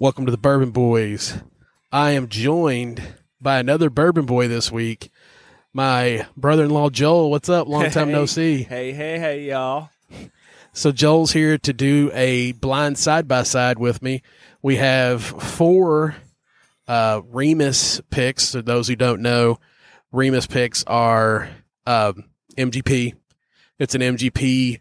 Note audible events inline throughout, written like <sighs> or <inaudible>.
Welcome to the Bourbon Boys. I am joined by another Bourbon Boy this week. My brother-in-law Joel. What's up? Long time no see. Hey, hey, hey, y'all. So Joel's here to do a blind side by side with me. We have four uh, Remus picks. For those who don't know, Remus picks are um, MGP. It's an MGP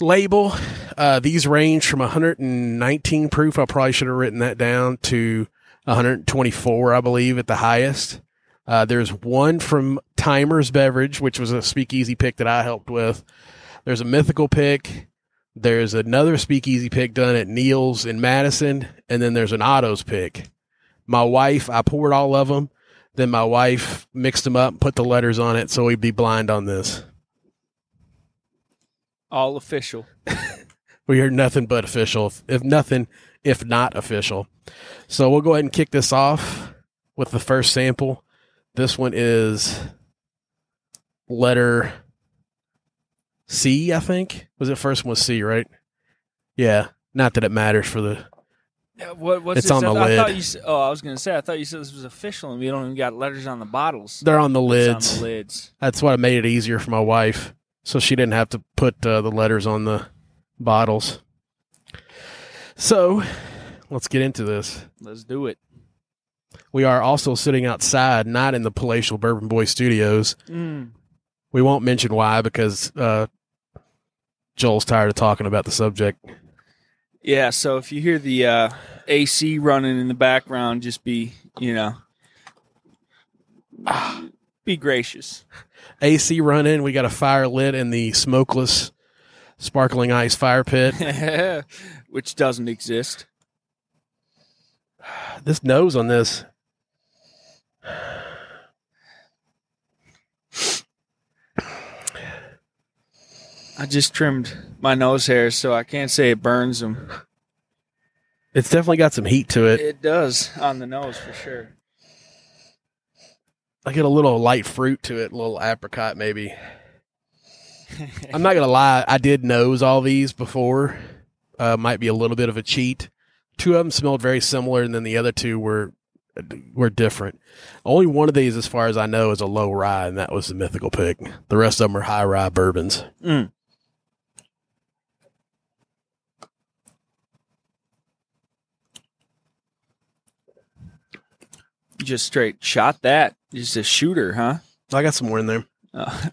label. Uh, these range from 119 proof. I probably should have written that down to 124, I believe, at the highest. Uh, there's one from Timers Beverage, which was a speakeasy pick that I helped with. There's a mythical pick. There's another speakeasy pick done at Neil's in Madison, and then there's an Otto's pick. My wife, I poured all of them. Then my wife mixed them up and put the letters on it so we'd be blind on this. All official. <laughs> We are nothing but official, if, if nothing, if not official. So we'll go ahead and kick this off with the first sample. This one is letter C, I think. Was it first one was C, right? Yeah. Not that it matters for the. Yeah, what, what's It's this? on the I, I thought lid. you. s- Oh, I was gonna say. I thought you said this was official, and we don't even got letters on the bottles. They're on the It's lids. on the lids. That's what made it easier for my wife, so she didn't have to put uh, the letters on the bottles. So, let's get into this. Let's do it. We are also sitting outside, not in the Palatial Bourbon Boy Studios. Mm. We won't mention why because uh, Joel's tired of talking about the subject. Yeah. So if you hear the uh, AC running in the background, just be you know, be gracious. AC running. We got a fire lit in the smokeless, sparkling ice fire pit. <laughs> Which doesn't exist. <sighs> this nose on this. I just trimmed my nose hairs, so I can't say it burns them. It's definitely got some heat to it. It does on the nose for sure. I get a little light fruit to it, a little apricot maybe. I'm not gonna lie, I did nose all these before. Uh, might be a little bit of a cheat. Two of them smelled very similar, and then the other two were were different. Only one of these, as far as I know, is a low rye, and that was the mythical pick. The rest of them are high rye bourbons. Mm. Just straight shot that. Just a shooter, huh? I got some more in there. Uh,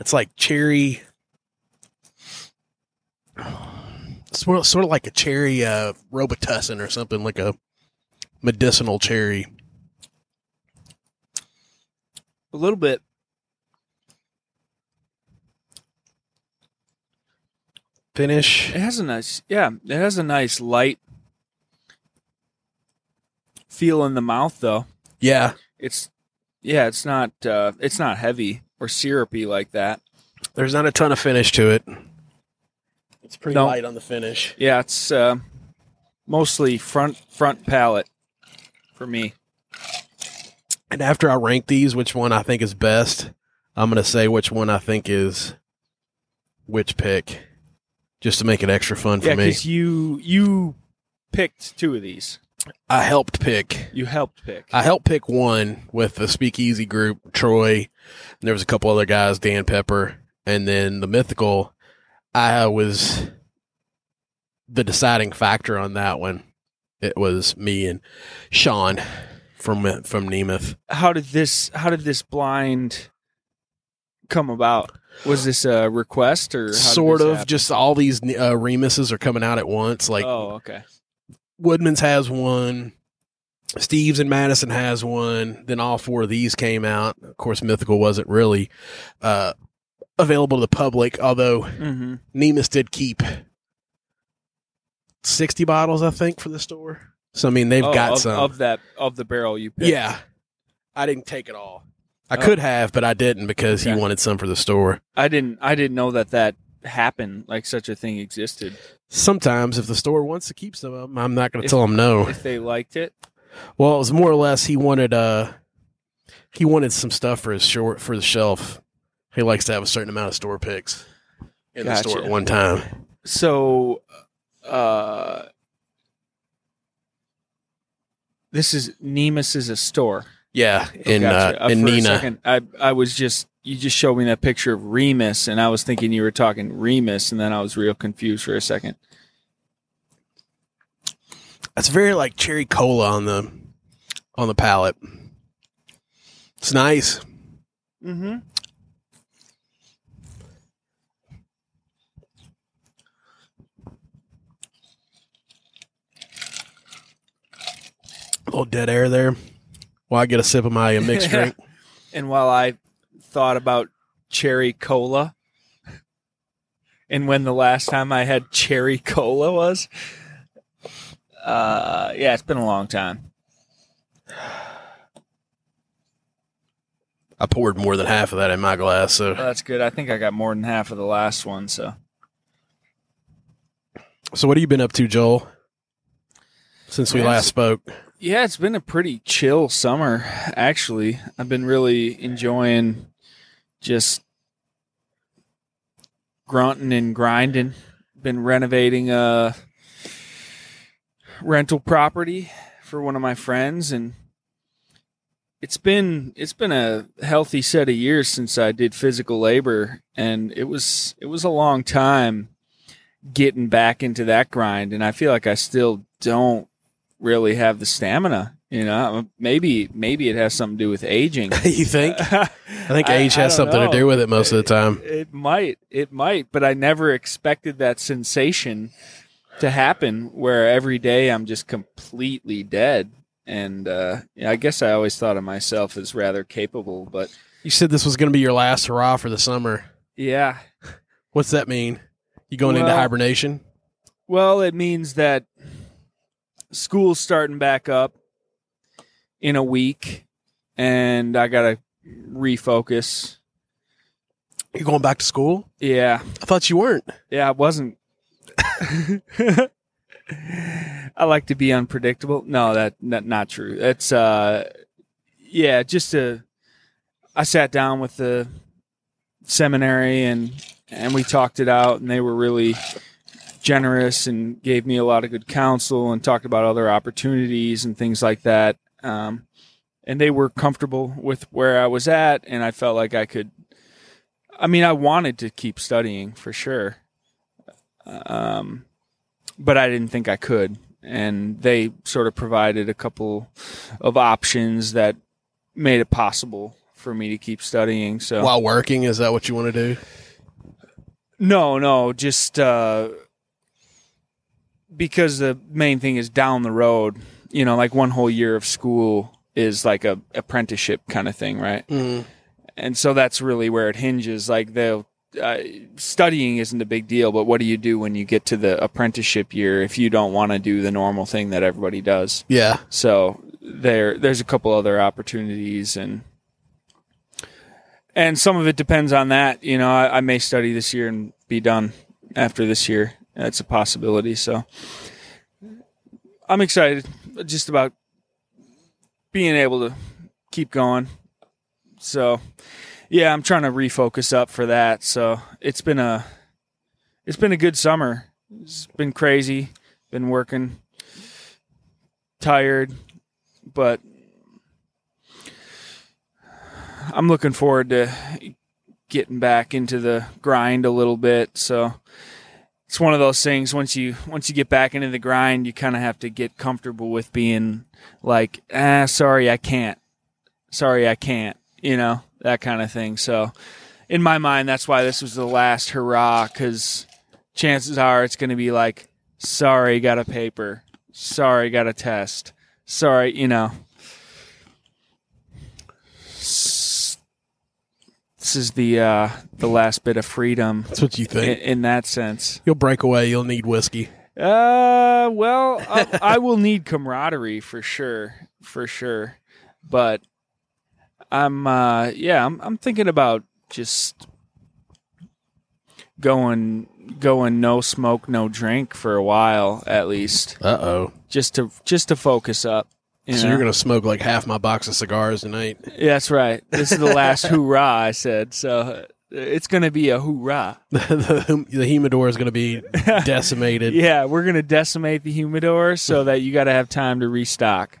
It's like cherry, sort of, sort of like a cherry uh, Robitussin or something, like a medicinal cherry. a little bit. Finish. It has a nice, yeah. It has a nice light feel in the mouth, though. Yeah, It's, yeah. It's not. Uh, it's not heavy or syrupy like that. there's not a ton of finish to it. It's pretty No. light on the finish. Yeah, it's uh, mostly front front palate for me. And after I rank these, which one I think is best, I'm going to say which one I think is which pick, just to make it extra fun for Yeah, me. because you you picked two of these. I helped pick. You helped pick. I helped pick one with the Speakeasy group, Troy. And there was a couple other guys, Dan Pepper, and then the Mythical. I was the deciding factor on that one. It was me and Sean from from Nemeth. how did this How did this blind come about? Was this a request or sort of happen? just all these uh, remises are coming out at once. Like oh, okay. Woodman's has one, Steve's and Madison has one. Then all four of these came out. Of course, Mythical wasn't really uh, available to the public, although hmm Nemus did keep sixty bottles, I think, for the store. So I mean, they've got Oh, of, some. of that of the barrel you picked. yeah, I didn't take it all. I Oh. could have, but I didn't because he wanted some for the store. I didn't. I didn't know that that happened. Like such a thing existed. Sometimes, if the store wants to keep some of them, I'm not going to tell them no. If they liked it, Well, it was more or less he wanted uh he wanted some stuff for his short for the shelf. He likes to have a certain amount of store picks in the store at one time. so uh, this is Nemus is a store. Yeah, in Gotcha. uh, in Neenah. second, I I was just you just showed me that picture of Remus, and I was thinking you were talking Remus, and then I was real confused for a second. That's very like cherry cola on the on the palate. It's nice. Mm-hmm. A little dead air there. While I get a sip of my mixed <laughs> drink. And while I thought about cherry cola, and when the last time I had cherry cola was, uh, yeah, it's been a long time. I poured more than half of that in my glass, so Well, that's good. I think I got more than half of the last one. So so what have you been up to, Joel? Since we Yes. last spoke. yeah, it's been a pretty chill summer. Actually, I've been really enjoying just grunting and grinding. Been renovating a rental property for one of my friends, and it's been it's been a healthy set of years since I did physical labor, and it was it was a long time getting back into that grind, and I feel like I still don't really have the stamina. You know, maybe maybe it has something to do with aging. <laughs> you think? <laughs> I think age I has don't something to do with it most of the time. It might, it might, but I never expected that sensation to happen where every day I'm just completely dead. And uh, I guess I always thought of myself as rather capable, but You said this was going to be your last hurrah for the summer. yeah. What's that mean? You going into hibernation? Well, it means that school's starting back up in a week, and I got to refocus. You're going back to school? Yeah. I thought you weren't. Yeah, I wasn't. <laughs> I like to be unpredictable. No, that, that not true. It's uh, yeah, just a. I sat down with the seminary and and we talked it out, and they were really generous and gave me a lot of good counsel and talked about other opportunities and things like that. Um, and they were comfortable with where I was at, and I felt like I could. I mean, I wanted to keep studying for sure, um, but I didn't think I could. And they sort of provided a couple of options that made it possible for me to keep studying. So While working, is that what you want to do? no, no, just uh, because the main thing is down the road. You know, like one whole year of school is like a apprenticeship kind of thing, right? Mm. and so that's really where it hinges. Like the uh, studying isn't a big deal, but what do you do when you get to the apprenticeship year if you don't want to do the normal thing that everybody does? Yeah. So there, there's a couple other opportunities, and and some of it depends on that. You know, I, I may study this year and be done after this year. That's a possibility. So I'm excited just about being able to keep going. So yeah, I'm trying to refocus up for that. So it's been a it's been a good summer. It's been crazy. Been working tired, but I'm looking forward to getting back into the grind a little bit. So it's one of those things once you once you get back into the grind, you kind of have to get comfortable with being like, "Ah, sorry, I can't. Sorry, I can't." You know, that kind of thing. So in my mind, that's why this was the last hurrah cuz chances are it's going to be like, "Sorry, got a paper. Sorry, got a test. Sorry, you know." S- This is the uh, the last bit of freedom That's what you in, think. in that sense. You'll break away. You'll need whiskey. Uh, well, I, I will need camaraderie for sure, for sure. But I'm, uh, yeah, I'm, I'm thinking about just going, going no smoke, no drink for a while at least, Uh oh. just to, just to focus up. You So know? you're gonna smoke like half my box of cigars tonight. Yeah, that's right. This is the last <laughs> hoorah, I said. So It's going to be a hoorah. <laughs> the, the humidor is going to be <laughs> decimated. Yeah, we're going to decimate the humidor so that you got to have time to restock.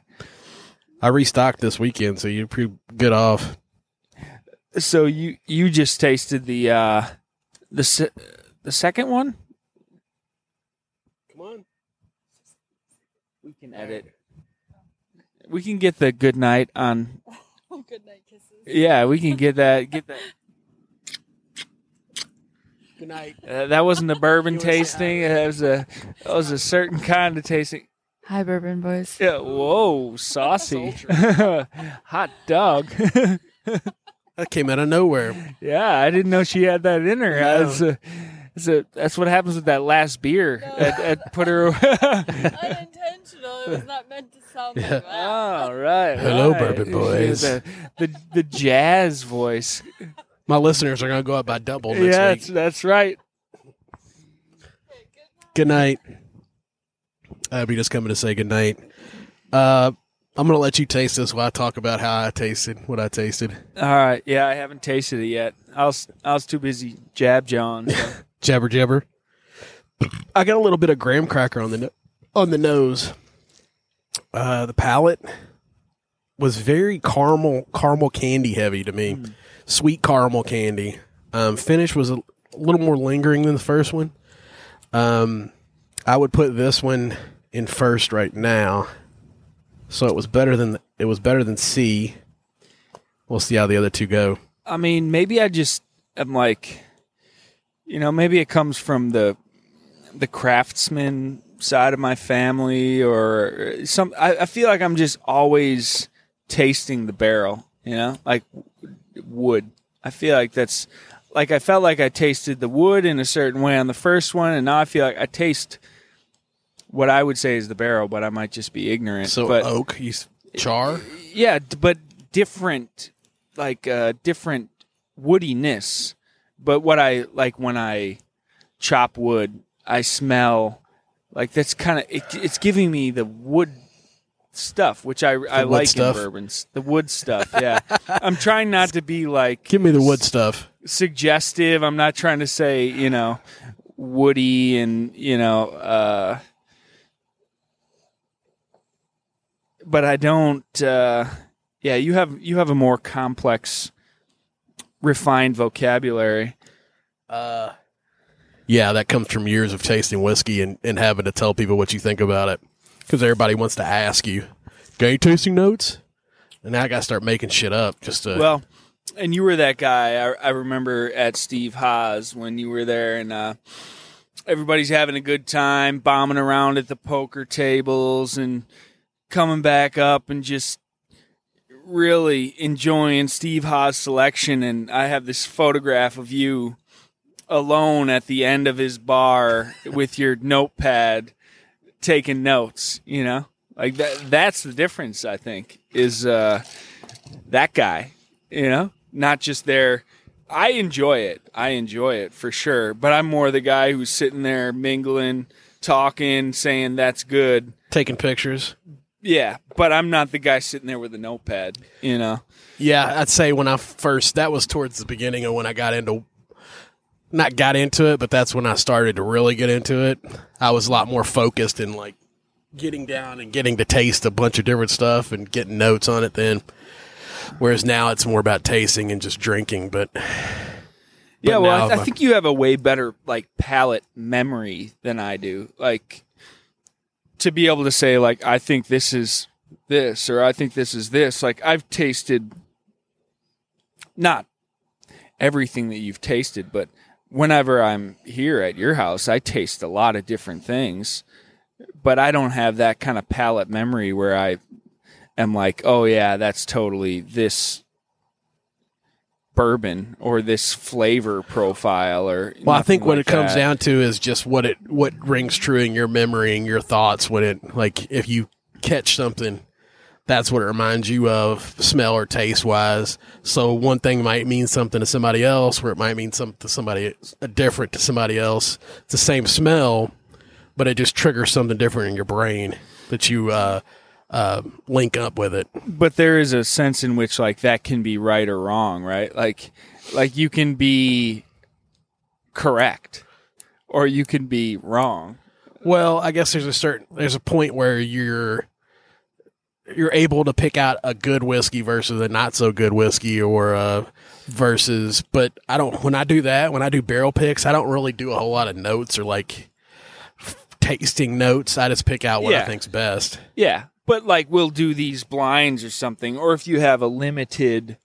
I restocked this weekend, so you're pretty good off. So you you just tasted the uh the se- the second one? Come on. We can edit. We can get the good night <laughs> on Good night kisses. Yeah, we can get that get that Good night. uh, that wasn't a bourbon <laughs> You wanna say tasting. That was a that was a certain kind of tasting. Hi, bourbon boys. Yeah, whoa, saucy. <laughs> Hot dog. That came out of nowhere. yeah, I didn't know she had that in her. No. That's, a, that's, a, that's what happens with that last beer. No. At, at put her. Unintentional. It was not meant to sound like that. All right. Hello, right. bourbon boys. has The, the the jazz voice. My listeners are going to go up by double next yeah, week. that's, that's right. Good night. I'll be just coming to say good night. Uh, I'm going to let you taste this while I talk about how I tasted, what I tasted. All right. Yeah, I haven't tasted it yet. I was I was too busy jab John. so. <laughs> Jabber jabber. I got a little bit of graham cracker on the no- on the nose. Uh, the palate was very caramel caramel candy heavy to me. Sweet caramel candy. Um, finish was a, a little more lingering than the first one. Um, I would put this one in first right now. So it was better than it was better than C. We'll see how the other two go. I mean, maybe I just am like, you know, maybe it comes from the the craftsman side of my family, or some. I, I feel like I'm just always tasting the barrel, you know, like wood. I feel like that's like I felt like I tasted the wood in a certain way on the first one, and now I feel like I taste what I would say is the barrel, but I might just be ignorant. So but oak, you char. yeah, but different, like uh, different woodiness. But what I like when I chop wood, I smell like that's kind of it, it's giving me the wood stuff, which I I wood like stuff? in bourbons. The wood stuff, yeah. <laughs> I'm trying not to be like Give me the wood stuff. suggestive. I'm not trying to say, you know, woody and, you know, uh but I don't uh yeah, you have you have a more complex refined vocabulary. Uh, yeah, that comes from years of tasting whiskey and, and having to tell people what you think about it. Because everybody wants to ask you, got any tasting notes? And now I got to start making shit up just to. Well, and you were that guy. I, I remember at Steve Haas when you were there, and uh, everybody's having a good time, bombing around at the poker tables, and coming back up and just really enjoying Steve Haas' selection. And I have this photograph of you alone at the end of his bar with your notepad taking notes. You know, like that. That's the difference. I think is. Uh, that guy, you know, not just there. I enjoy it. I enjoy it for sure. But I'm more the guy who's sitting there mingling, talking, saying that's good. taking pictures. Yeah, but I'm not the guy sitting there with a notepad, you know. Yeah, I'd say when I first, that was towards the beginning of when I got into, not got into it, but that's when I started to really get into it. I was a lot more focused in like getting down and getting to taste a bunch of different stuff and getting notes on it then. Whereas now it's more about tasting and just drinking. But yeah, well, now I, I think you have a way better like palate memory than I do. Like to be able to say like I think this is this or I think this is this. Like I've tasted not everything that you've tasted, but whenever I'm here at your house, I taste a lot of different things. But I don't have that kind of palate memory where I am like, oh yeah, that's totally this bourbon or this flavor profile or Well, I think what like it comes that. down to is just what it what rings true in your memory and your thoughts when it like if you catch something, that's what it reminds you of, smell or taste wise. So one thing might mean something to somebody else, where it might mean something to somebody uh, different to somebody else. It's the same smell, but it just triggers something different in your brain that you uh, uh, link up with it. but there is a sense in which like that can be right or wrong, right? Like Like you can be correct or you can be wrong. Well, I guess there's a certain there's a point where you're you're able to pick out a good whiskey versus a not so good whiskey or uh versus but I don't when I do that, when I do barrel picks, I don't really do a whole lot of notes or like f- tasting notes. I just pick out what I think's best. Yeah. But like we'll do these blinds or something, or if you have a limited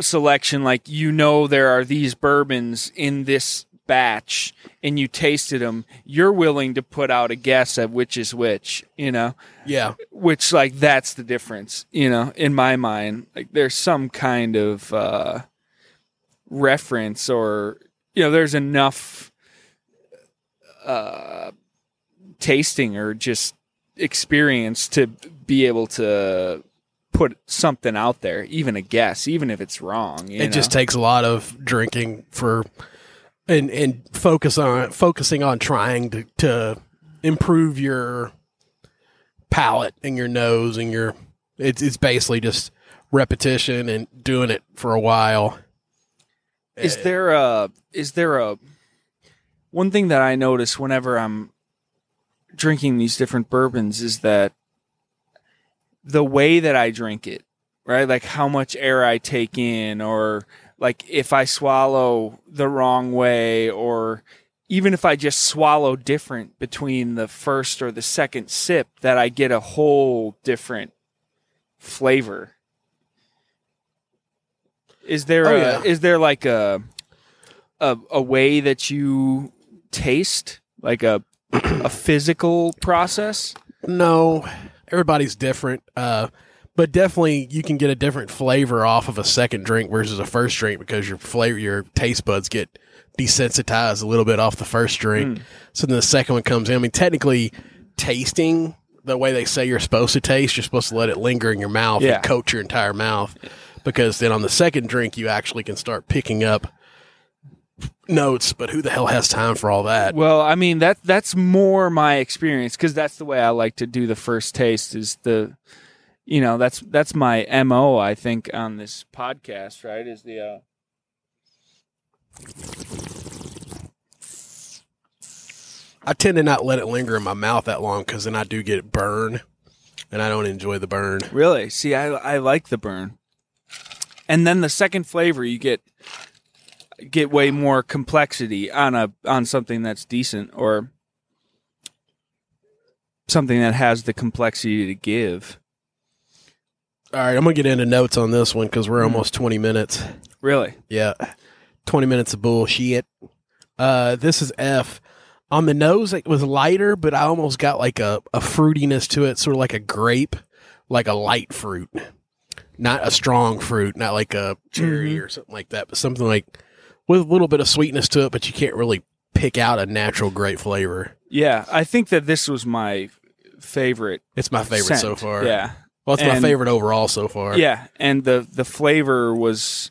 selection, like you know there are these bourbons in this batch and you tasted them, you're willing to put out a guess at which is which, you know? Yeah. Which like that's the difference, you know, in my mind. Like there's some kind of uh reference or you know, there's enough uh tasting or just experience to be able to put something out there, even a guess, even if it's wrong. You it know? just takes a lot of drinking for and and focus on focusing on trying to to improve your palate and your nose and your it's it's basically just repetition and doing it for a while. is eh. there a is there a one thing that I notice whenever I'm drinking these different bourbons is that the way that I drink it, right? Like how much air I take in or like if I swallow the wrong way or even if I just swallow different between the first or the second sip that I get a whole different flavor. Is there Oh, a, yeah. is there like a a a way that you taste like a a physical process? No, everybody's different. Uh, but definitely you can get a different flavor off of a second drink versus a first drink because your flavor, your taste buds get desensitized a little bit off the first drink. Hmm. So then the second one comes in. I mean, technically, tasting the way they say you're supposed to taste, you're supposed to let it linger in your mouth Yeah. and coat your entire mouth. Because then on the second drink, you actually can start picking up notes. But who the hell has time for all that? Well, I mean that that's more my experience because that's the way I like to do the first taste. Is the, you know, that's that's my mo. I think on this podcast, right? Is the uh, I tend to not let it linger in my mouth that long because then I do get burn, and I don't enjoy the burn. really see. I I like the burn, and then the second flavor you get get way more complexity on a on something that's decent or something that has the complexity to give. All right, I'm gonna get into notes on this one because we're almost 20 minutes. Really, Yeah, 20 minutes of bullshit. Uh, this is F. On the nose, it was lighter, but I almost got like a, a fruitiness to it, sort of like a grape, like a light fruit, not a strong fruit, not like a cherry or something like that, but something like with a little bit of sweetness to it, but you can't really pick out a natural grape flavor. yeah. I think that this was my favorite It's my favorite so far. Yeah, Well, it's my favorite overall so far. Yeah, and the the flavor was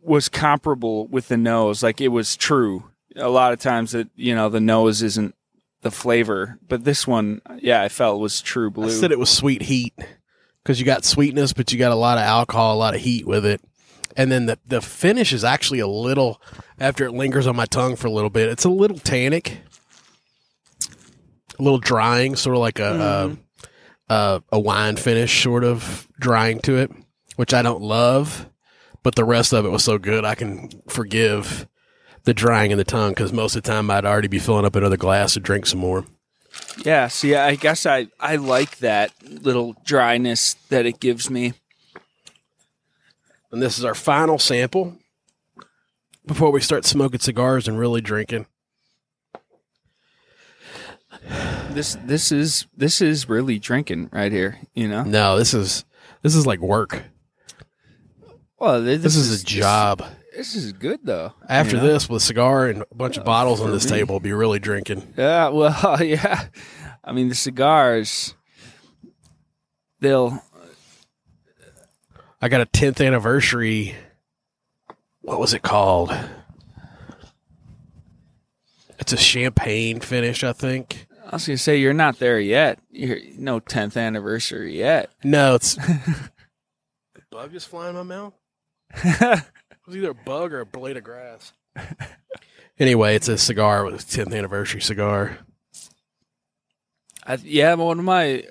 was comparable with the nose. Like it was true. A lot of times that you know the nose isn't the flavor, but this one, yeah, I felt was true blue. I said it was sweet heat because you got sweetness, but you got a lot of alcohol, a lot of heat with it. And then the, the finish is actually a little, after it lingers on my tongue for a little bit, it's a little tannic, a little drying, sort of like a, a, a, a wine finish, sort of drying to it, which I don't love. But the rest of it was so good, I can forgive the drying in the tongue because most of the time I'd already be filling up another glass to drink some more. yeah, see, I guess I I like that little dryness that it gives me. And this is our final sample before we start smoking cigars and really drinking. This this is this is really drinking right here. You know. No, this is this is like work. Well, this, This, is, a job. This, is good though. After you know? this, with a cigar and a bunch of bottles on this me. table, be really drinking. Yeah, well, <laughs> yeah. I mean, the cigars, they'll. I got a 10th anniversary. What was it called? It's a champagne finish, I think. I was gonna say you're not there yet. You're no tenth anniversary yet. No, it's. a <laughs> Bug just flying in my mouth? <laughs> It was either a bug or a blade of grass. anyway, it's a cigar with a 10th anniversary cigar. I, yeah, one of my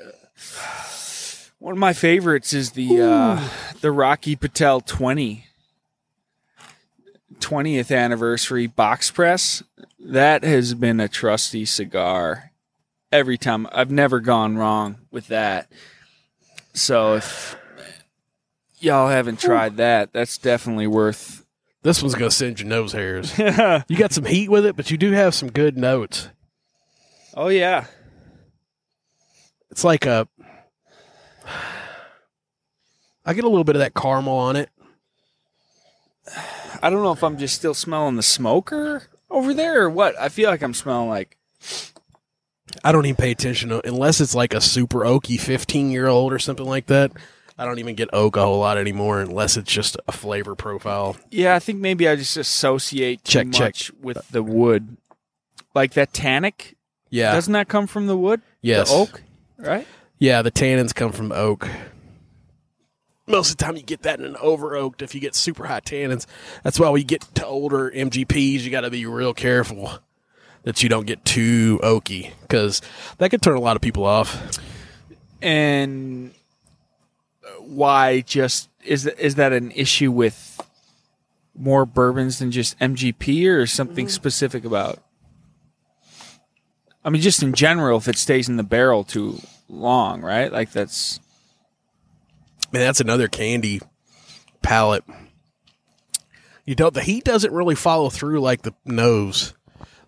one of my favorites is the uh, the Rocky Patel 20 20th anniversary box press. That has been a trusty cigar every time. I've never gone wrong with that. So if y'all haven't tried that, that's definitely worth. This one's gonna send your nose hairs. <laughs> You got some heat with it, but you do have some good notes. oh yeah, It's like a. I get a little bit of that caramel on it. I don't know if I'm just still smelling the smoker over there or what. I feel like I'm smelling like I don't even pay attention to unless it's like a super oaky 15 year old or something like that. I don't even get oak a whole lot anymore unless it's just a flavor profile. Yeah, I think maybe I just associate too Check, check. much with the wood. Like that tannic, Yeah. doesn't that come from the wood? yes. The oak, right? Yeah, the tannins come from oak. Most of the time, you get that in an over oaked if you get super high tannins. That's why when you get to older MGPs, you got to be real careful that you don't get too oaky because that could turn a lot of people off. And why just is that, is that an issue with more bourbons than just MGP or something mm. specific about? I mean, just in general, if it stays in the barrel too long, right? Like that's Man, that's another candy palette. You don't. The heat doesn't really follow through like the nose.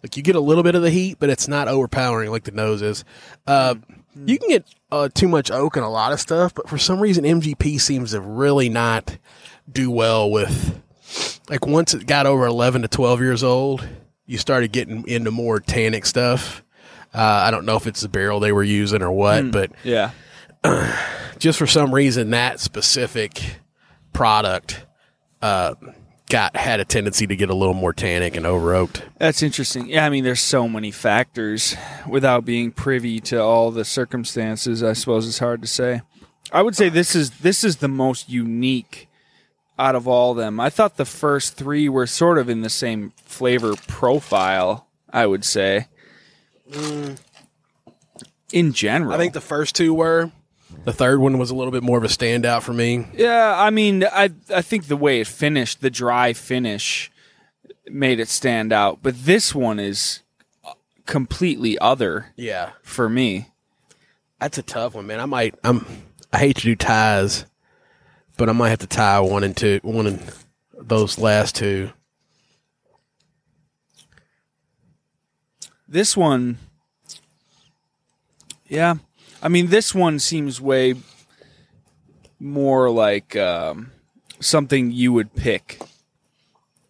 Like you get a little bit of the heat, but it's not overpowering like the nose is. Uh, You can get uh, too much oak and a lot of stuff, but for some reason MGP seems to really not do well with. Like once it got over eleven to twelve years old, you started getting into more tannic stuff. Uh, I don't know if it's the barrel they were using or what, but yeah. <clears throat> just for some reason that specific product uh, got had a tendency to get a little more tannic and over oaked. That's interesting. Yeah, I mean, there's so many factors without being privy to all the circumstances. I suppose it's hard to say. I would say this is this is the most unique out of all them. I thought the first three were sort of in the same flavor profile. I would say, mm. in general. I think the first two were. The third one was a little bit more of a standout for me. Yeah, I mean, I I think the way it finished, the dry finish, made it stand out. But this one is completely other Yeah, for me. that's a tough one, man. I might. I'm. I hate to do ties, but I might have to tie one and two. One and those last two. This one, yeah, I mean, this one seems way more like um, something you would pick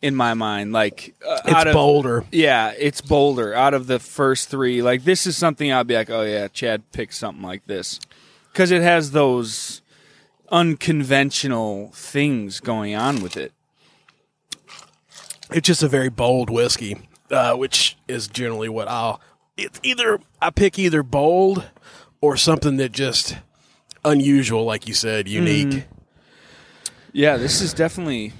in my mind. Like uh, It's of- bolder. Yeah, it's bolder out of the first three. Like this is something I'll be like, oh yeah, Chad picked something like this because it has those unconventional things going on with it. It's just a very bold whiskey, uh, which is generally what I'll. It's either I pick either bold or something that just unusual, like you said, unique. Yeah, this is definitely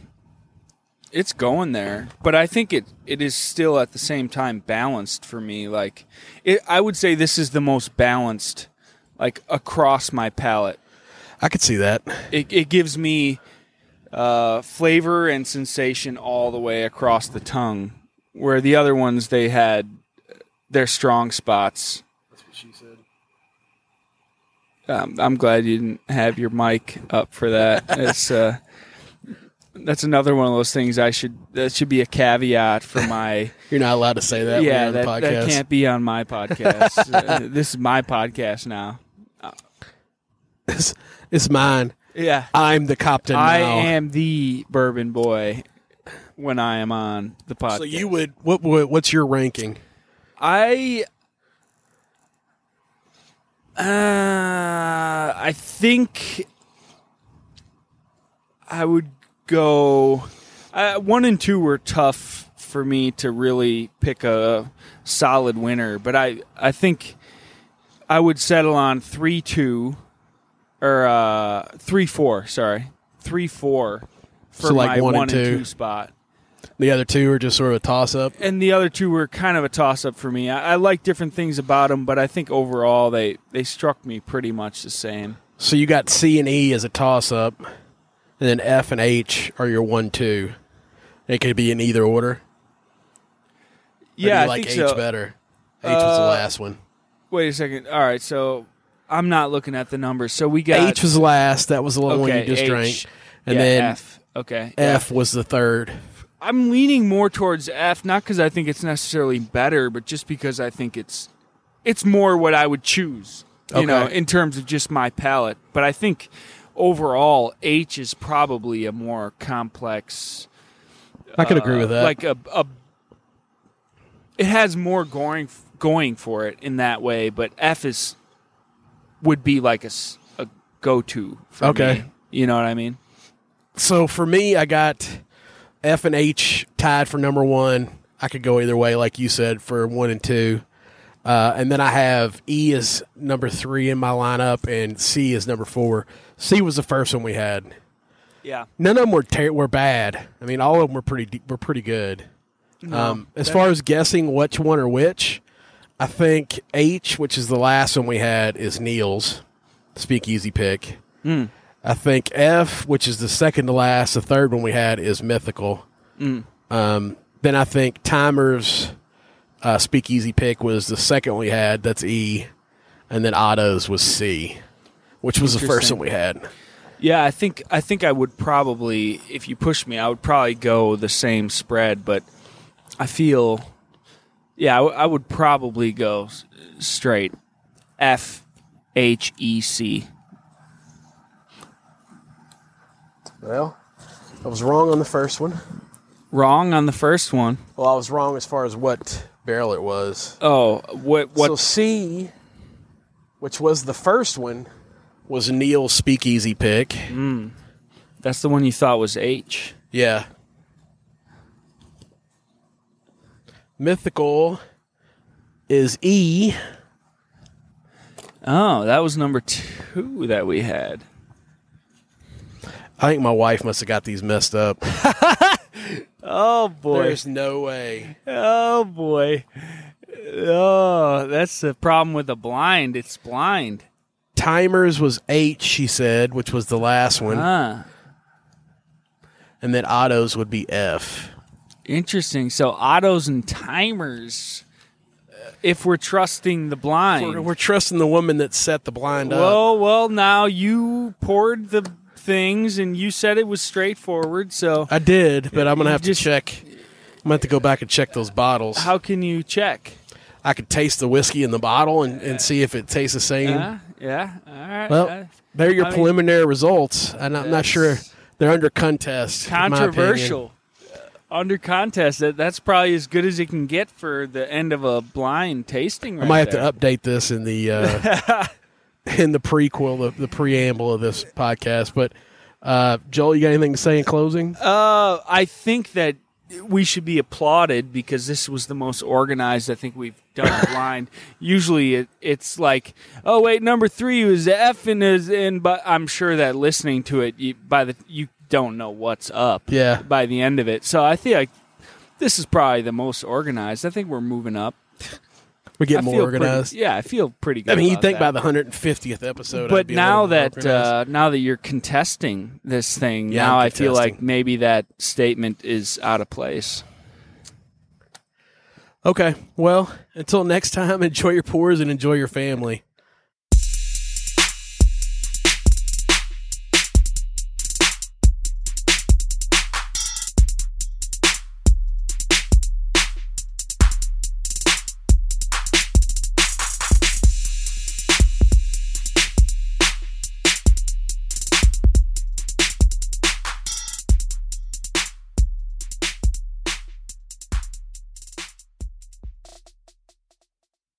it's going there, but I think it it is still at the same time balanced for me. Like it, I would say this is the most balanced, like across my palate. I could see that. It it gives me uh, flavor and sensation all the way across the tongue, where the other ones they had their strong spots. That's what she said. Um, I'm glad you didn't have your mic up for that. <laughs> It's uh, that's another one of those things I should that should be a caveat for my <laughs> You're not allowed to say that. yeah when you're on that, that can't be on my podcast. <laughs> Uh, this is my podcast now. It's, it's mine. Yeah, I'm the captain I now. am the bourbon boy when I am on the podcast. So you would what, what? What's your ranking? I uh, I think I would go. Uh, one and two were tough for me to really pick a solid winner, but I I think I would settle on three two or uh, three four. Sorry, three four for So, like, my one and two? two spot. The other two are just sort of a toss up. and the other two were kind of a toss up for me. I, I like different things about them, but I think overall they they struck me pretty much the same. So you got C and E as a toss up, and then F and H are your one two. It could be in either order. Yeah, you I like think H so. better. H was the Uh, last one. Wait a second. All right, so I'm not looking at the numbers. So we got H was last. That was the one you just H. drank, and Yeah, then F. Okay, yeah. F was the third. I'm leaning more towards F, not because I think it's necessarily better, but just because I think it's it's more what I would choose. You know, in terms of just my palate. But I think overall H is probably a more complex. I could agree with uh, that. Like a, a it has more going going for it in that way, but F is would be like a, a go to. Okay. me. you know what I mean? so for me, I got F and H tied for number one. I could go either way, like you said, for one and two. Uh, and then I have E as number three in my lineup, and C is number four. C was the first one we had. Yeah. None of them were ter- were bad. I mean, all of them were pretty de- were pretty good. um, as far as guessing which one or which, I think H, which is the last one we had, is Neil's speakeasy pick. Hmm. I think F, which is the second to last, the third one we had, is Mythical. Hmm. Um, then I think Timer's uh, speakeasy pick was the second we had. That's E, and then Otto's was C, which was the first one we had. Yeah, I think I think I would probably, if you push me, I would probably go the same spread. But I feel, yeah, I, w- I would probably go s- straight F H E C. Well, I was wrong on the first one. Wrong on the first one. Well, I was wrong as far as what barrel it was. Oh, what what? So C, which was the first one, was Neil's speakeasy pick. Hmm. that's the one you thought was H. Yeah. Mythical is E. Oh, that was number two that we had. I think my wife must have got these messed up. <laughs> Oh boy! There's no way. Oh boy! Oh, that's the problem with the blind. It's blind. Timers was H, she said, which was the last one. Ah. And then Otto's would be F. Interesting. So Otto's and timers. uh, If we're trusting the blind. We're, we're trusting the woman that set the blind up. well, well, now you poured the things and you said it was straightforward. So I did, but I'm gonna have Just- to check. I'm gonna have to go back and check those bottles. how can you check? I could taste the whiskey in the bottle and, and see if it tastes the same. Uh, yeah. All right. well, Uh, they're your I mean- preliminary results, and I'm not sure they're under contest. controversial. Uh, Under contest, that that's probably as good as it can get for the end of a blind tasting. Right I might have there. to update this in the uh, <laughs> <laughs> in the prequel, the, the preamble of this podcast. But uh, Joel, you got anything to say in closing? Uh, I think that we should be applauded because this was the most organized I think we've done <laughs> blind. Usually it, it's like, oh wait, number three was F and is in, but I'm sure that listening to it, you, by the you don't know what's up. Yeah. By the end of it, so I think this is probably the most organized. I think we're moving up. We get I more feel pretty- organized. yeah, I feel pretty good. I mean, you think that. by the 150th episode, but now that organized. uh, now that you're contesting this thing, Yeah, now I'm feel like maybe that statement is out of place. okay, well, until next time, <laughs> enjoy your pours and enjoy your family.